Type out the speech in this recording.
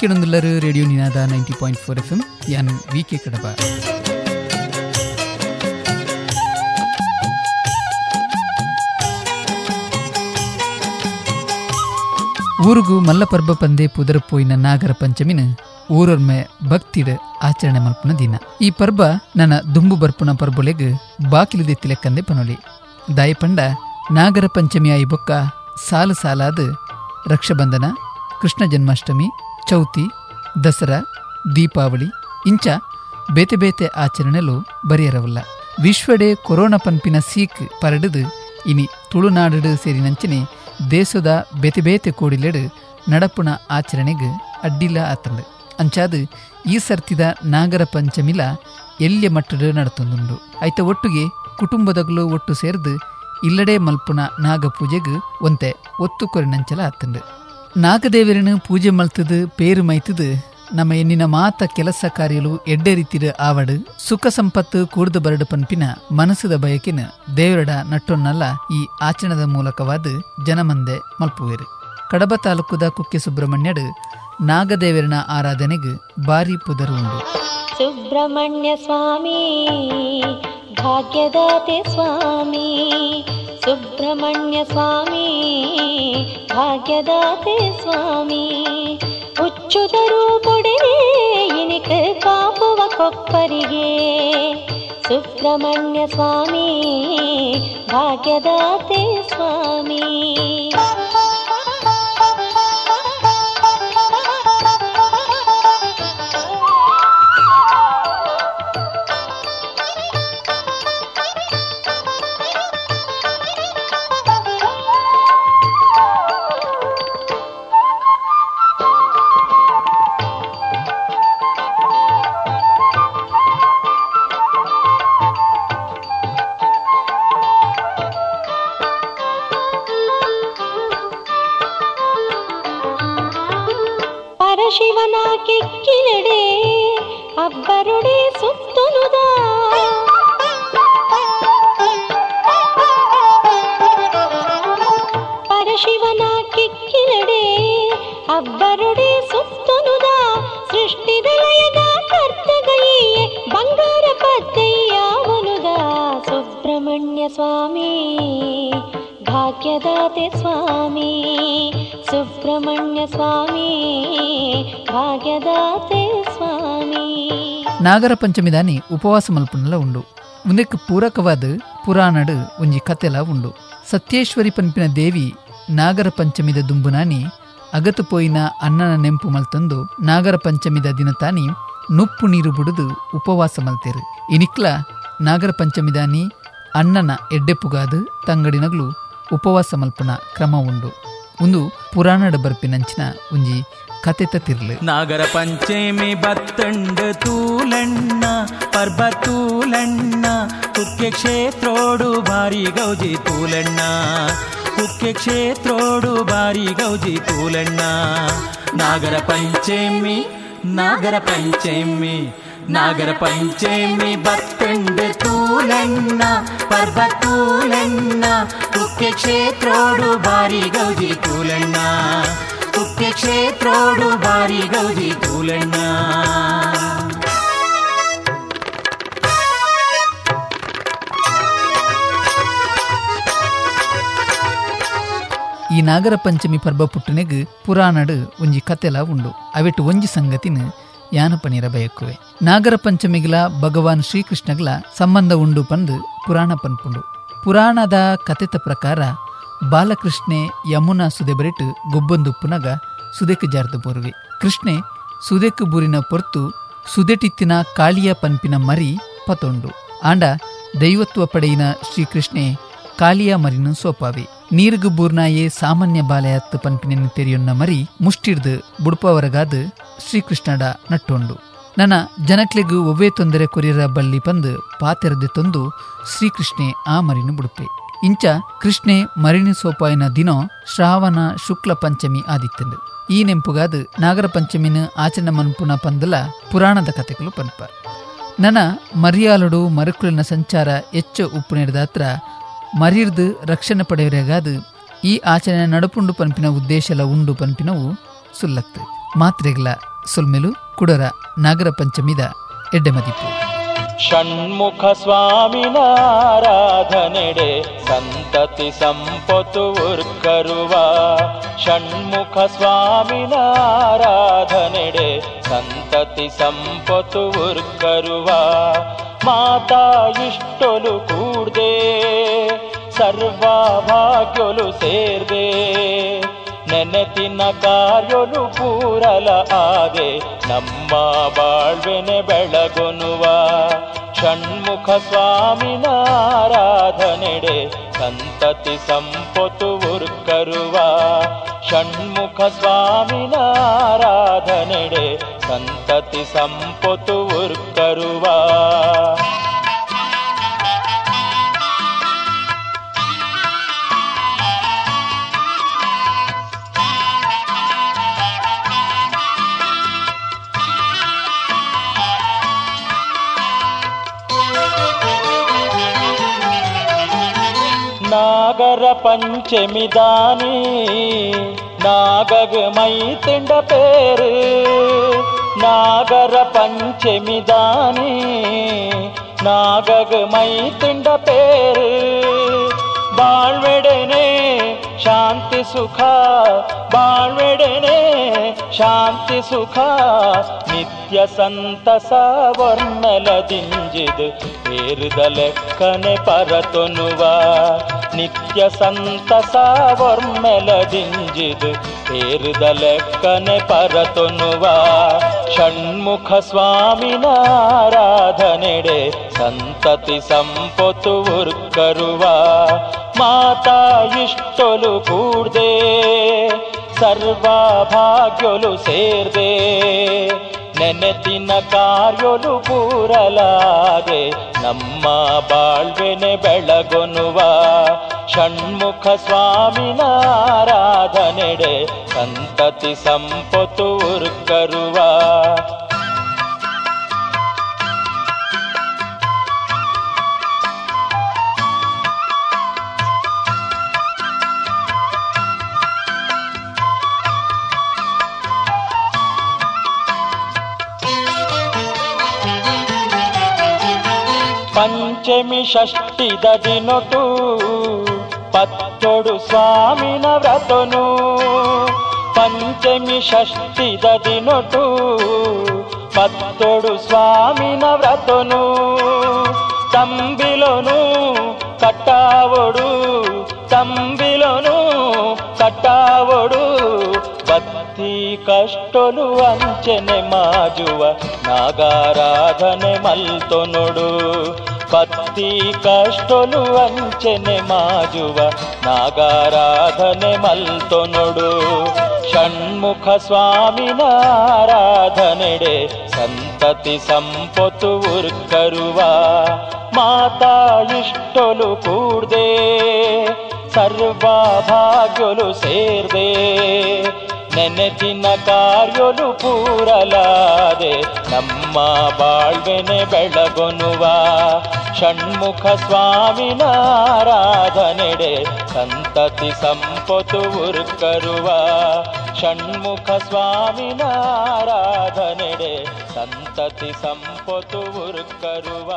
ಕೇಳೊಂದುಲ್ಲರು, radio Ninada ninety point four F M ಯಾನ್ V K Kadaba. ಊರುಗು ಮಲ್ಲಪರ್ಬ ಪಂದೆ ಪುದರ ಪೋಯಿನ ನಾಗರ ಪಂಚಮಿನ ಊರೊರ್ಮೆ ಭಕ್ತಿಡ ಆಚರಣೆ ಮಲ್ಪನ ದಿನ. ಈ ಪರ್ಬ ನನ್ನ ದುಂಬು ಬರ್ಪುನ ಪರ್ಬೊಲೆಗ್ ಬಾಕಿಲು ದೆತ್ತಿಲೆಕ್ಕಂದೆ ಪನೊಲಿ. ದಾಯಪಂಡ ನಾಗರ ಪಂಚಮಿ ಆಯಿ ಬೊಕ್ಕ ಸಾಲು ಸಾಲಾದ ರಕ್ಷಾಬಂಧನ, ಕೃಷ್ಣ ಜನ್ಮಾಷ್ಟಮಿ ಚೌತಿ, ದಸರಾ, ದೀಪಾವಳಿ ಇಂಚ ಬೇತೆ ಬೇತೆ ಆಚರಣೆಲು ಬರೆಯರವಲ್ಲ. ವಿಶ್ವಡೆ ಕೊರೋನಾ ಪಂಪಿನ ಸೀಕ್ ಪರಡದು ಇನಿ ತುಳುನಾಡು ಸೇರಿನಂಚನೆ ದೇಶದ ಬೇತೆ ಬೇತೆ ಕೋಡಿಲೆಡು ನಡಪುಣ ಆಚರಣೆಗೆ ಅಡ್ಡಿಲ್ಲ ಆತಂಡು ಅಂಚಾದ ಈ ಸರ್ತಿದ ನಾಗರ ಪಂಚಮಿಲ ಎಲ್ಲಿಯ ಮಟ್ಟದ ನಡತೊಂದುಂಡು. ಐತ ಒಟ್ಟಿಗೆ ಕುಟುಂಬದಗಳು ಒಟ್ಟು ಸೇರಿದು ಇಲ್ಲಡೆ ಮಲ್ಪುನ ನಾಗ ಪೂಜೆಗ್ ಒಂತೆ ಒತ್ತು ಕೊರಿನಂಚಲ ನಾಗದೇವರನು ಪೂಜೆ ಮಲ್ತದು ಪೇರು ಮೈತದು ನಮ್ಮ ಎನ್ನಿನ ಮಾತ ಕೆಲಸ ಕಾರ್ಯಲು ಎಡ್ಡೆ ರೀತಿಯ ಆವಡು. ಸುಖ ಸಂಪತ್ತು ಕೂಡ್ದು ಬರಡು ಪನ್ಪಿನ ಮನಸ್ಸದ ಬಯಕಿನ ದೇವರಡ ನಟ್ಟೊನ್ನಲ್ಲ ಈ ಆಚರಣದ ಮೂಲಕವಾದ ಜನಮಂದೆ ಮಲ್ಪುವೆರು. ಕಡಬ ತಾಲೂಕುದ ಕುಕ್ಕೆ ಸುಬ್ರಹ್ಮಣ್ಯಡು ನಾಗದೇವರನ ಆರಾಧನೆಗೆ ಭಾರಿ ಪುದರು ಉಂಡು. ಸುಬ್ರಹ್ಮಣ್ಯ ಸ್ವಾಮಿ, ಭಾಗ್ಯದಾತೆ ಸ್ವಾಮಿ ಸುಬ್ರಹ್ಮಣ್ಯ ಸ್ವಾಮಿ ಭಾಗ್ಯದಾತೆ ಸ್ವಾಮಿ ಹುಚ್ಚುದರು ಬುಡನೆ ಇನಿಕ ಕಾಪುವ ಕೊಪ್ಪರಿಗೆ ಸುಬ್ರಹ್ಮಣ್ಯ ಸ್ವಾಮಿ ಭಾಗ್ಯದಾತೆ ಸ್ವಾಮಿ ಪರಶಿವನ ಕಿಕ್ಕಿಲೆಡೆ ಅಬ್ಬರುಡೆ ಸುತ್ತನುದ. ಪರಶಿವನ ಕಿಕ್ಕಿಲೆಡೆ ಅಬ್ಬರುಡೆ ಸುತ್ತನುದ. ಸೃಷ್ಟಿ ವಿಲಯದ ಕರ್ತಗೈಯ, ಬಂಗಾರ ಪದ್ದಯ್ಯಾವನುದ ಸುಬ್ರಹ್ಮಣ್ಯ ಸ್ವಾಮಿ ಭಾಗ್ಯದಾತೆ ಸ್ವಾಮಿ, ಸುಬ್ರಹ್ಮಣ್ಯ ಸ್ವಾಮಿ ಭಾಗ್ಯದಾತೆ ಸ್ವಾಮಿ. ನಾಗರ ಪಂಚಮಿದಾನಿ ಉಪವಾಸ ಮಲ್ಪುನಲ ಉಂಡು. ಮುಂದೆ ಪೂರಕವಾದ ಪುರಾಣಡು ಒಂಜಿ ಕತೆಲ ಉಂಡು. ಸತ್ಯೇಶ್ವರಿ ಪನ್ಪಿನ ದೇವಿ ನಾಗರ ಪಂಚಮಿದ ದುಂಬುನಾನಿ ಅಗತು ಪೋಯಿನ ಅನ್ನನ ನೆಂಪು ಮಲ್ತಂದು ನಾಗರ ಪಂಚಮಿದ ದಿನ ತಾನಿ ನುಪ್ಪು ನೀರು ಬುಡುದು ಉಪವಾಸ ಮಲ್ತೇರು. ಇನಿಕ್ಲ ನಾಗರ ಪಂಚಮಿದಾನಿ ಅಣ್ಣನ ಎಡ್ಡೆಪ್ಪುಗಾದು ತಂಗಡಿನಗ್ಲು ಉಪವಾಸ ಮಲ್ಪುನ ಕ್ರಮ ಉಂಡು. ಒಂದು ಪುರಾಣದ ಬರ್ಪಿನಂಚಿನ ಒಂಜಿ ಕತೆ ತಿರ್ಲು ನಾಗರ ಪಂಚಮಿ ಬತ್ತಂಡ ತೂಲಣ್ಣ ಪರ್ಬ ತೂಲಣ್ಣ ಕುಕ್ಕೆ ಕ್ಷೇತ್ರೋಡು ಬಾರಿ ಗೌಜಿ ತೂಲಣ್ಣ ಕುಕ್ಕೆ ಕ್ಷೇತ್ರೋಡು ಬಾರಿ ಗೌಜಿ ತೂಲಣ್ಣ. ನಾಗರ ಪಂಚಮಿ ನಾಗರ ಪಂಚಮಿ ತೂಲಣ್ಣ ಪರ್ಬ ತೂಲಣ್ಣ ಕುಕ್ಕೆ ಕ್ಷೇತ್ರೋಡು ಬಾರಿ ಗೌಜಿ ತೂಲಣ್ಣ ಕುಕ್ಕೆ ಕ್ಷೇತ್ರೋಡು ಬಾರಿ ಗೌಜಿ ತೂಲಣ್ಣ ಈ ನಾಗರ ಪಂಚಮಿ ಪರ್ಬ ಪುಟ್ಟನೆಗ್ ಪುರಾಣಡ್ ಒಂಜಿ ಕತೆಲ ಉಂಡು. ಅವೆಟ್ಟು ಒಂಜಿ ಸಂಗತಿನ ಯಾನ ಪನಿರ ಬಯಕುವೆ ನಾಗರ ಪಂಚಮಿಗ್ಲ ಭಗವಾನ್ ಶ್ರೀಕೃಷ್ಣಗಳ ಸಂಬಂಧ ಉಂಡು ಪಂದು ಪುರಾಣ ಪನ್ಪುಂಡು. ಪುರಾಣದ ಕಥೆತ ಪ್ರಕಾರ ಬಾಲಕೃಷ್ಣೆ ಯಮುನಾ ಸುದೆ ಬರಿಟು ಗೊಬ್ಬೊಂದುಪ್ಪುನಗ ಸುದೆಕ್ ಜಾರ್ದು ಬೋರುವೆ ಕೃಷ್ಣೆ ಸುದೆಕ್ ಬೂರಿನ ಪೊರ್ತು ಸುದೆಟಿತ್ತಿನ ಕಾಳಿಯ ಪನ್ಪಿನ ಮರಿ ಪತೊಂಡು. ಆಂಡ ದೈವತ್ವ ಪಡೆಯಿನ ಶ್ರೀಕೃಷ್ಣೆ ಕಾಳಿಯ ಮರಿನ ಸೋಪಾವೆ. ನೀರ್ಗು ಬೂರ್ನಾಯೇ ಸಾಮಾನ್ಯ ಬಾಲಯತ್ತು ಪನ್ಪಿನ ತೆರಿಯೊನ್ನ ಮರಿ ಮುಷ್ಟಿಡ್ದು ಬುಡ್ಪವರಗಾದ ಶ್ರೀಕೃಷ್ಣಡ ನಟ್ಟೊಂಡು. ನನ್ನ ಜನಕ್ಲೆಗೂ ಒವ್ವೇ ತೊಂದರೆ ಕೊರಿಯರ ಬಳ್ಳಿ ಬಂದು ಪಾತೆರದೆ ತೊಂದು ಶ್ರೀಕೃಷ್ಣೆ ಆ ಮರಿನು ಬುಡುಪೆ ಇಂಚ ಕೃಷ್ಣೆ ಮರಿನಿ ಸೋಪಾಯಿನ ದಿನ ಶ್ರಾವಣ ಶುಕ್ಲ ಪಂಚಮಿ ಆದಿತ್ತಂಡು ಈ ನೆಂಪುಗಾದ ನಾಗರ ಪಂಚಮಿನ ಆಚರಣೆ ಮನ್ಪುನ ಪಂದಲ ಪುರಾಣದ ಕಥೆಗಳು ಪನ್ಪ. ನನ ಮರಿಯಾಲುಡು ಮರುಕುಳಿನ ಸಂಚಾರ ಹೆಚ್ಚು ಉಪ್ಪು ನೀಡಿದಾತ್ರ ಮರಿರ್ದು ರಕ್ಷಣೆ ಪಡೆಯರೆಗಾದ ಈ ಆಚರಣೆ ನಡುಪುಂಡು ಪನ್ಪಿನ ಉದ್ದೇಶಲ ಉಂಡು ಪನ್ಪಿನವು ಸುಲ್ಲತ್ತು ಮಾತ್ರೆಗಳ ಸುಲ್ಮೆಲು ಕುಡರ ನಾಗರ ಪಂಚಮಿದ ಎಡ್ಡೆಮದಿಪು ಷಣ್ಮುಖ ಸ್ವಾಮಿನಾರಾಧನೆಡೆ ಸಂತತಿ ಸಂಪತ್ತು ಉರ್ಕರುವ ಷಣ್ಮುಖ ಸ್ವಾಮಿನ ಆರಾಧನೆಡೆ ಸಂತತಿ ಸಂಪತ್ತು ಉರ್ಕರುವ ಮಾತಾ ಇಷ್ಟೊಲು ಕೂಡ್ದೆ, ಸರ್ವ ಭಾಗ್ಯೊಲು ಸೇರ್ದೆ. ನೆನೆತಿನ ಕಾರ್ಯೊಲು ಪೂರಲ ಆದೆ. ನಮ್ಮ ಬಾಳ್ವೆನೆ ಬೆಳಗೊನುವ ಷಣ್ಮುಖ ಸ್ವಾಮಿನ ಆರಾಧನೆಡೆ ಸಂತತಿ ಸಂಪತ್ತು ಉರ್ಕರುವ ಷಣ್ಮುಖ ಸ್ವಾಮಿನ ಆರಾಧನೆಡೆ ಸಂತತಿ ಸಂಪತ್ತು ಉರ್ಕರುವ నాగర పంచమిదాని నాగమై తిండ పేరు నాగర పంచమిదాని నాగమై తిండ పేరు బాళ్వెడనే శాంతి సుఖ బాళ్వెడనే ಶಾಂತಿ ಸುಖ ನಿತ್ಯ ಸಂತಸ ವರ್ಣಲದಿಂಜಿದು ಏರುದ ಲೆಕ್ಕನೆ ಪರತೊನುವ ನಿತ್ಯ ಸಂತಸ ವರ್ಮೆಲದಿಂಜಿದು ಏರಿದ ಲೆಕ್ಕನೆ ಪರತೊನುವ ಷಣ್ಮುಖ ಸ್ವಾಮಿನ ಆರಾಧನೆಡೆ ಸಂತತಿ ಸಂಪತ್ತು ಉರ್ಕರುವ ಮಾತಾ ಇಷ್ಟೊಲು ಕೂಡ್ದೆ ಸರ್ವ ಭಾಗ್ಯೊಲು ಸೇರ್ದೆ ನೆನೆತಿನ ಕಾರ್ಯೊಲು ಪೂರಲಾರೆ ನಮ್ಮ ಬಾಳ್ವೆನೆ ಬೆಳಗೊನುವ ಷಣ್ಮುಖ ಸ್ವಾಮಿನ ಆರಾಧನೆಡೆ ಸಂತತಿ ಸಂಪತ್ತು ಉರ್ಕರುವ ಪಂಚಮಿ ಷಷ್ಠಿದ ದಿನೊಟು ಪತ್ತೊಡು ಸ್ವಾಮಿನ ವ್ರತನು ಪಂಚಮಿ ಷಷ್ಠಿದ ದಿನೊಟು ಪತ್ತೊಡು ಸ್ವಾಮಿನ ವ್ರತನು ತಂಬಿಲೊನು ಕಟ್ಟಾವೊಡು ತಂಬಿಲೊನು ಕಟ್ಟಾವೊಡು ಭಕ್ತಿ ಕಷ್ಟೊಲು ಅಂಚನೆ ಮಾಜುವ ನಾಗಾರಾಧನೆ ಮಲ್ತೊನೊಡು ಭಕ್ತಿ ಕಷ್ಟೊಲು ಅಂಚನೆ ಮಾಜುವ ನಾಗಾರಾಧನೆ ಮಲ್ತೊನೊಡು ಷಣ್ಮುಖ ಸ್ವಾಮಿನ ಆರಾಧನೆಡೆ ಸಂತತಿ ಸಂಪತ್ತು ಉರ್ಕರುವ ಮಾತಾ ಇಷ್ಟೊಲು ಕೂಡ್ದೆ ಸರ್ವ ಭಾಗ್ಯೊಲು ಸೇರ್ದೆ ನೆನೆತಿನ ಕಾರ್ಯೊಲು ಪೂರಲಾದೆ ನಮ್ಮ ಬಾಳ್ವೆನೆ ಬೆಳಗೊನುವ ಷಣ್ಮುಖ ಸ್ವಾಮಿನ ಆರಾಧನೆಡೆ ಸಂತತಿ ಸಂಪತ್ತು ಉರುಕರುವ ಷಣ್ಮುಖ ಸ್ವಾಮಿನ ಆರಾಧನೆಡೆ ಸಂತತಿ ಸಂಪತ್ತು ಉರ್ಕರುವ.